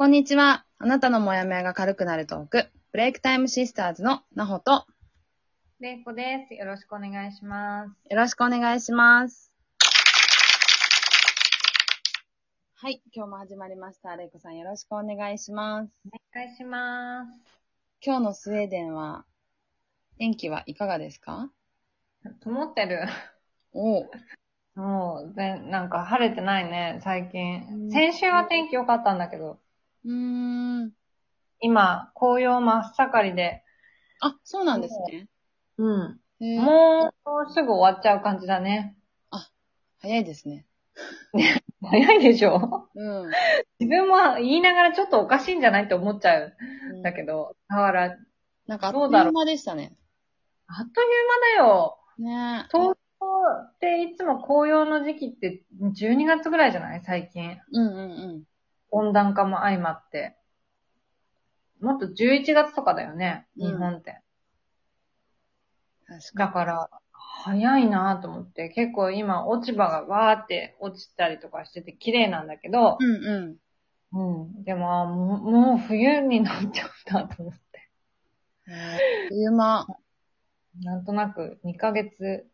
こんにちは。あなたのモヤモヤが軽くなるトーク、ブレイクタイムシスターズのなほと、れいこです。よろしくお願いします。よろしくお願いします。はい、今日も始まりました。れいこさんよろしくお願いします。お願いします。今日のスウェーデンは、天気はいかがですか？曇ってる。おうもう、ぜなんか晴れてないね、最う近。ん先週は天気良かったんだけど、うーん。今、紅葉真っ盛りで、あ、そうなんですね。うん。もうすぐ終わっちゃう感じだね。早いですね。早いでしょ？うん。自分も言いながらちょっとおかしいんじゃないって思っちゃうんだけど、だから、なんかあっという間でしたね。あっという間だよ。ね東京っていつも紅葉の時期って12月ぐらいじゃない？最近。うんうんうん。温暖化も相まって。もっと11月とかだよね、うん日本って。確かだから、早いなと思って、結構今落ち葉がわーって落ちたりとかしてて綺麗なんだけど、に。うんうん。うん。でも、あもう冬になっちゃうんだと思って。へーあっという間。なんとなく2ヶ月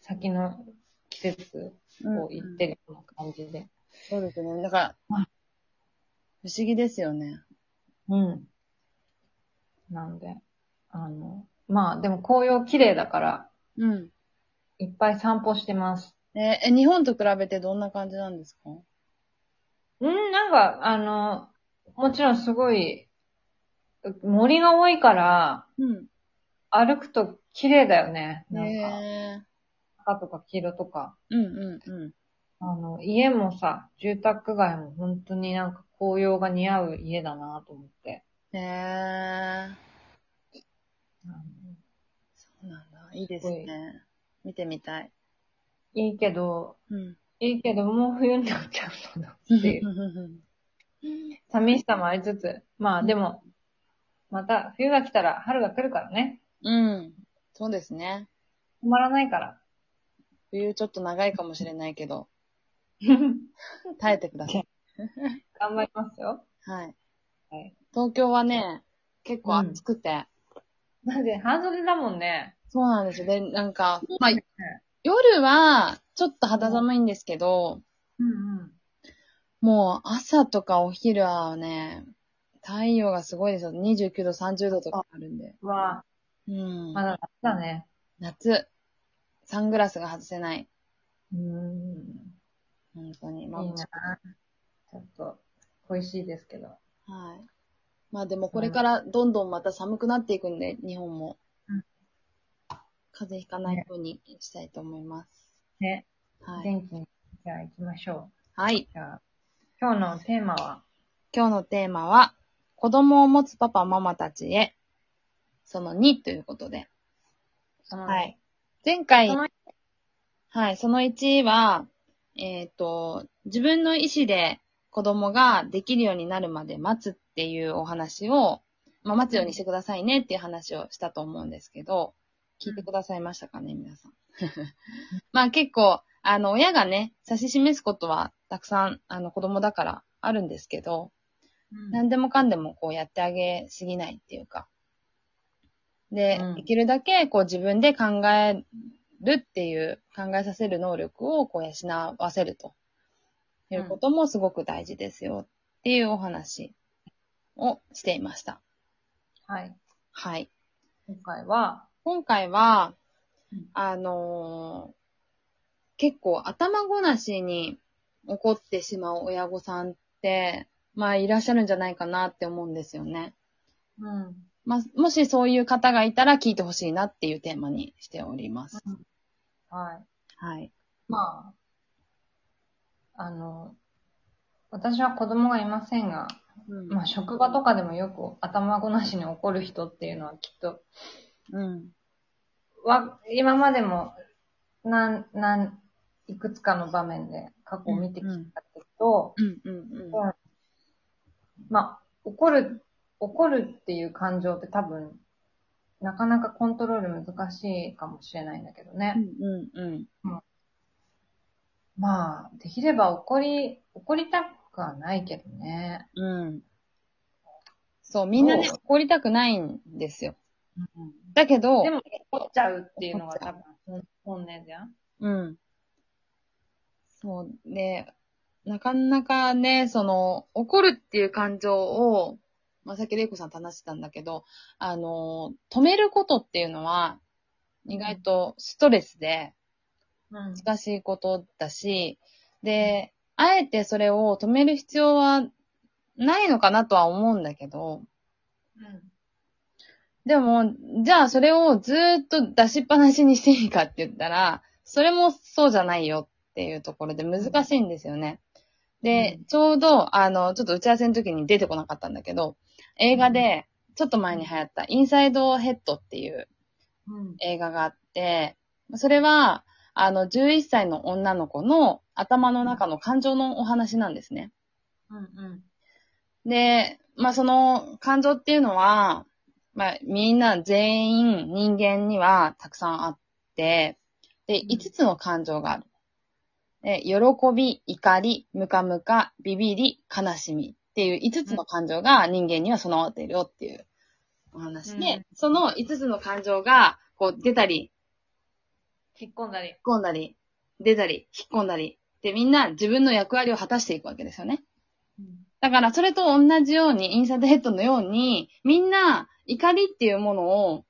先の季節を言ってるような感じで。そうですね。だからうん、不思議ですよね。うん。なんで、あの、まあでも紅葉綺麗だから、うん。いっぱい散歩してます。えーえ、日本と比べてどんな感じなんですか？うん、なんか、あの、もちろんすごい、森が多いから、うん。歩くと綺麗だよね。なんか、へ赤とか黄色とか。ーうんうんうあの、家もさ、住宅街も本当になんか紅葉が似合う家だなと思って。ん。へーうんそうなんだ。いいですね。見てみたい。いいけど、うん。いいけど、もう冬になっちゃうのなっていう。寂しさもありつつ、まあでも、また冬が来たら春が来るからね。うん。そうですね。止まらないから。冬ちょっと長いかもしれないけど、耐えてください。頑張りますよ。はい。はい。東京はね、結構暑くて、なんで、半袖だもんね。そうなんですよ。で、なんか、まあ、夜はちょっと肌寒いんですけど、うんうん。もう朝とかお昼はね、太陽がすごいですよ。29度、30度とかあるんで。うわうん。まだ夏だね。夏、サングラスが外せない。うん。本当に。いいまあなちょっと、恋しいですけど。はい。まあでもこれからどんどんまた寒くなっていくんで、日本も。うん風邪ひかないようにしたいと思います。ね。はい。元気に、じゃあ行きましょはい。う。じゃあ、今日のテーマは、今日のテーマは、子供を持つパパママたちへ、その2ということで。はい。前回はい、その1は、えっ、と、自分の意思で子供ができるようになるまで待つっていうお話を、まあ、待つようにしてくださいねっていう話をしたと思うんですけど、聞いてくださいましたかね、皆さん。まあ結構、あの、親がね、指し示すことはたくさん、あの、子供だからあるんですけど、うん何でもかんでもこうやってあげすぎないっていうか。で、うんできるだけこう自分で考えるっていう、考えさせる能力をこう養わせるということもすごく大事ですよっていうお話をしていました。はい。はい。今回は、今回はうん、あのー結構頭ごなしに怒ってしまう親御さんって、まあいらっしゃるんじゃないかなって思うんですよね。うん。まあ、もしそういう方がいたら聞いてほしいなっていうテーマにしております。はい。はい。まあ、あの、私は子供がいませんが、うんまあ職場とかでもよく頭ごなしに怒る人っていうのはきっと、うん。わ、今までも、なん、なん、いくつかの場面で過去を見てきたけど、うん。うん。うん。まあ、怒る、怒るっていう感情って多分、なかなかコントロール難しいかもしれないんだけどね。うん。うん。まあ、できれば怒り、怒りたくはないけどね。うん。そう、みんなね、そ怒りたくないんですよ。うんだけど、でも、怒っちゃうっていうのが多分本本音じゃんうん。そう。で、なかなかね、その、怒るっていう感情を、まあ、さっきレイコさんと話してたんだけど、あの、止めることっていうのは、意外とストレスでうん。難しいことだし、で、あえてそれを止める必要はないのかなとは思うんだけど、うん。でも、じゃあそれをずーっと出しっぱなしにしていいかって言ったら、それもそうじゃないよっていうところで難しいんですよね。で、うんちょうど、あの、ちょっと打ち合わせの時に出てこなかったんだけど、映画で、ちょっと前に流行った、インサイドヘッドっていううん。映画があって、それは、あの、11歳の女の子の頭の中の感情のお話なんですね。うん。うん。で、まあその感情っていうのは、まあみんな全員人間にはたくさんあって、で、うん5つの感情がある。で喜び、怒り、ムカムカ、ビビり、悲しみっていう5つの感情が人間には備わっているよっていうお話で、うんその5つの感情がこう出たり、引っ込んだり。引っ込んだり、出たり、引っ込んだり、でみんな自分の役割を果たしていくわけですよね。うん。だから、それと同じように、インサイドヘッドのように、みんな、怒りっていうものを、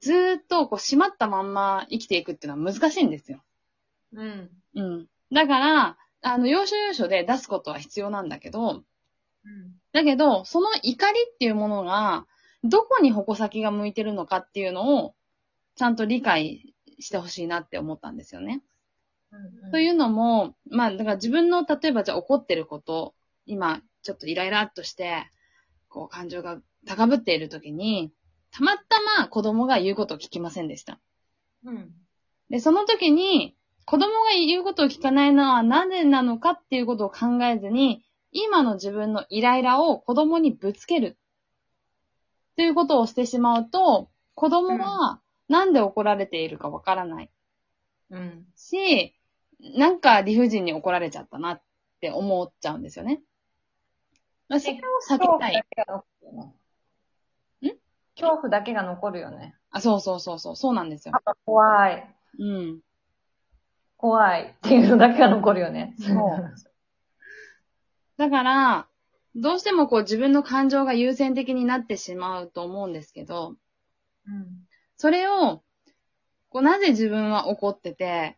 ずーっと、こう、閉まったまんま生きていくっていうのは難しいんですよ。うん。うん。だから、あの、要所要所で出すことは必要なんだけど、うん。だけど、その怒りっていうものが、どこに矛先が向いてるのかっていうのを、ちゃんと理解してほしいなって思ったんですよね。うん。というのも、まあ、だから自分の、例えばじゃあ怒ってること、今、ちょっとイライラっとして、こう、感情が高ぶっている時に、たまたま子供が言うことを聞きませんでした。うん。で、その時に、子供が言うことを聞かないのはなぜなのかっていうことを考えずに、今の自分のイライラを子供にぶつける。ということをしてしまうと、子供はなんで怒られているかわからない。うん。し、なんか理不尽に怒られちゃったなって思っちゃうんですよね。まあそれを避けたい。ん？恐怖だけが残るよね。あ、そうそうそうそう、そうなんですよ。怖い。うん。怖いっていうのだけが残るよね。そう。だから、どうしてもこう自分の感情が優先的になってしまうと思うんですけど、うん。それを、こうなぜ自分は怒ってて、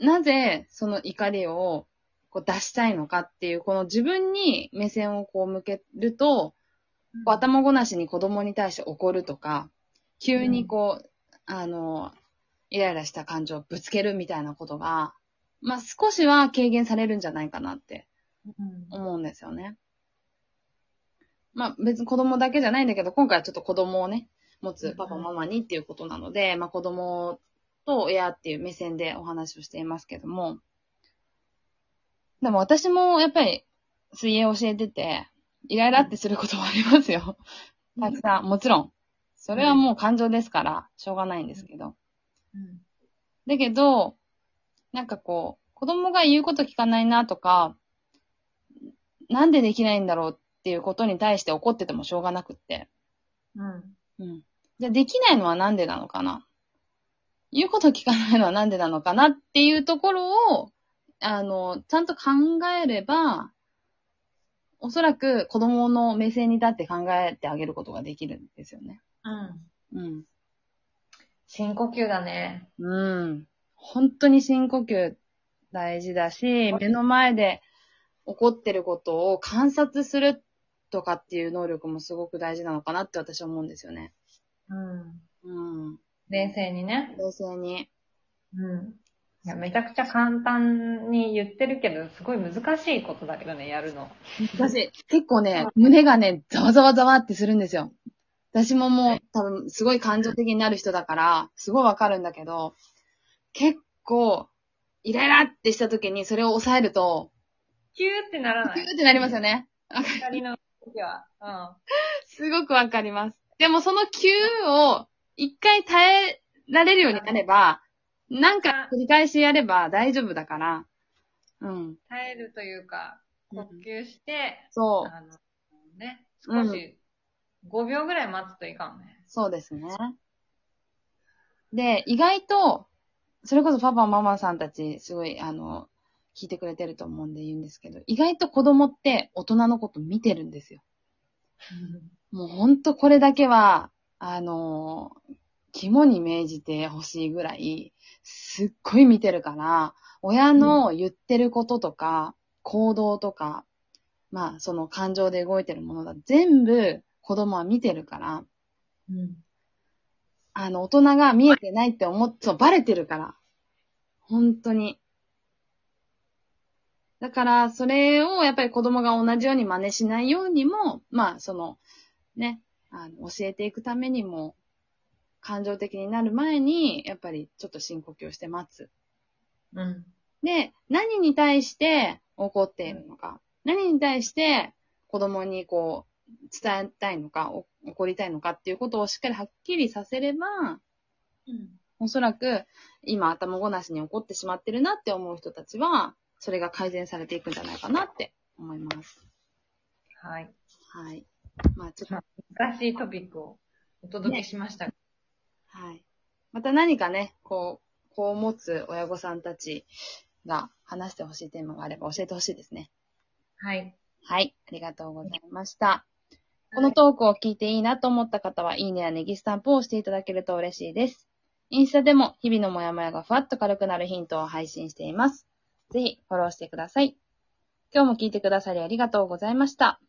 なぜその怒りをこう出したいのかっていう、この自分に目線をこう向けると、こう頭ごなしに子供に対して怒るとか、急にこう、あの、イライラした感情をぶつけるみたいなことが、まあ少しは軽減されるんじゃないかなって。思うんですよね。まあ別に子供だけじゃないんだけど、今回はちょっと子供をね、持つパパママにっていうことなので、まあ子供と親っていう目線でお話をしていますけども、でも私もやっぱり水泳を教えてて、イライラってすることもありますよ。たくさん、もちろん。それはもう感情ですから、しょうがないんですけど。うん。だけど、なんかこう、子供が言うこと聞かないなとか、なんでできないんだろうっていうことに対して怒っててもしょうがなくって。うん。うん。じゃあできないのはなんでなのかな？言うこと聞かないのはなんでなのかなっていうところを、あの、ちゃんと考えれば、おそらく子供の目線に立って考えてあげることができるんですよね。うん。うん。深呼吸だね。うん。本当に深呼吸大事だし、目の前で起こってることを観察するとかっていう能力もすごく大事なのかなって私は思うんですよね。うん。うん。冷静にね。冷静に。うん。いや、めちゃくちゃ簡単に言ってるけど、すごい難しいことだけどね、やるの。私、結構ね、胸がね、ざわざわざわってするんですよ。私ももう多分すごい感情的になる人だから、すごいわかるんだけど、結構、イライラってした時にそれを抑えると、キューってならない。キューってなりますよね。怒りの時は。うん。すごくわかります。でもその急を一回耐えられるようになれば、なんか繰り返しやれば大丈夫だから。うん。耐えるというか、呼吸して、そう。あの、ね、うん少し、5秒ぐらい待つといいかもね。そうですね。で、意外と、それこそパパ、ママさんたち、すごい、あの、聞いてくれてると思うんで言うんですけど、意外と子供って大人のこと見てるんですよ。もうほんとこれだけは、あの、肝に銘じてほしいぐらい、すっごい見てるから、親の言ってることとか、行動とか、まあ、その感情で動いてるものだ。全部子供は見てるから、うん。あの、大人が見えてないって思っ、そう、バレてるから。本当に。だから、それをやっぱり子供が同じように真似しないようにも、まあ、その、ね、あの、教えていくためにも、感情的になる前に、やっぱりちょっと深呼吸をして待つ。うん。で、何に対して怒っているのか、何に対して子供にこう、伝えたいのか、お怒りたいのかっていうことをしっかりはっきりさせれば、うん。おそらく今頭ごなしに怒ってしまってるなって思う人たちは、それが改善されていくんじゃないかなって思います。はい。はい。まあちょっと、ま難しいトピックをお届けしました。はい。また何かね、こう、こう持つ親御さんたちが話してほしいテーマがあれば教えてほしいですね。はい。はい。ありがとうございました。このトークを聞いていいなと思った方は、いいねやネギスタンプを押していただけると嬉しいです。インスタでも日々のモヤモヤがふわっと軽くなるヒントを配信しています。ぜひフォローしてください。今日も聞いてくださりありがとうございました。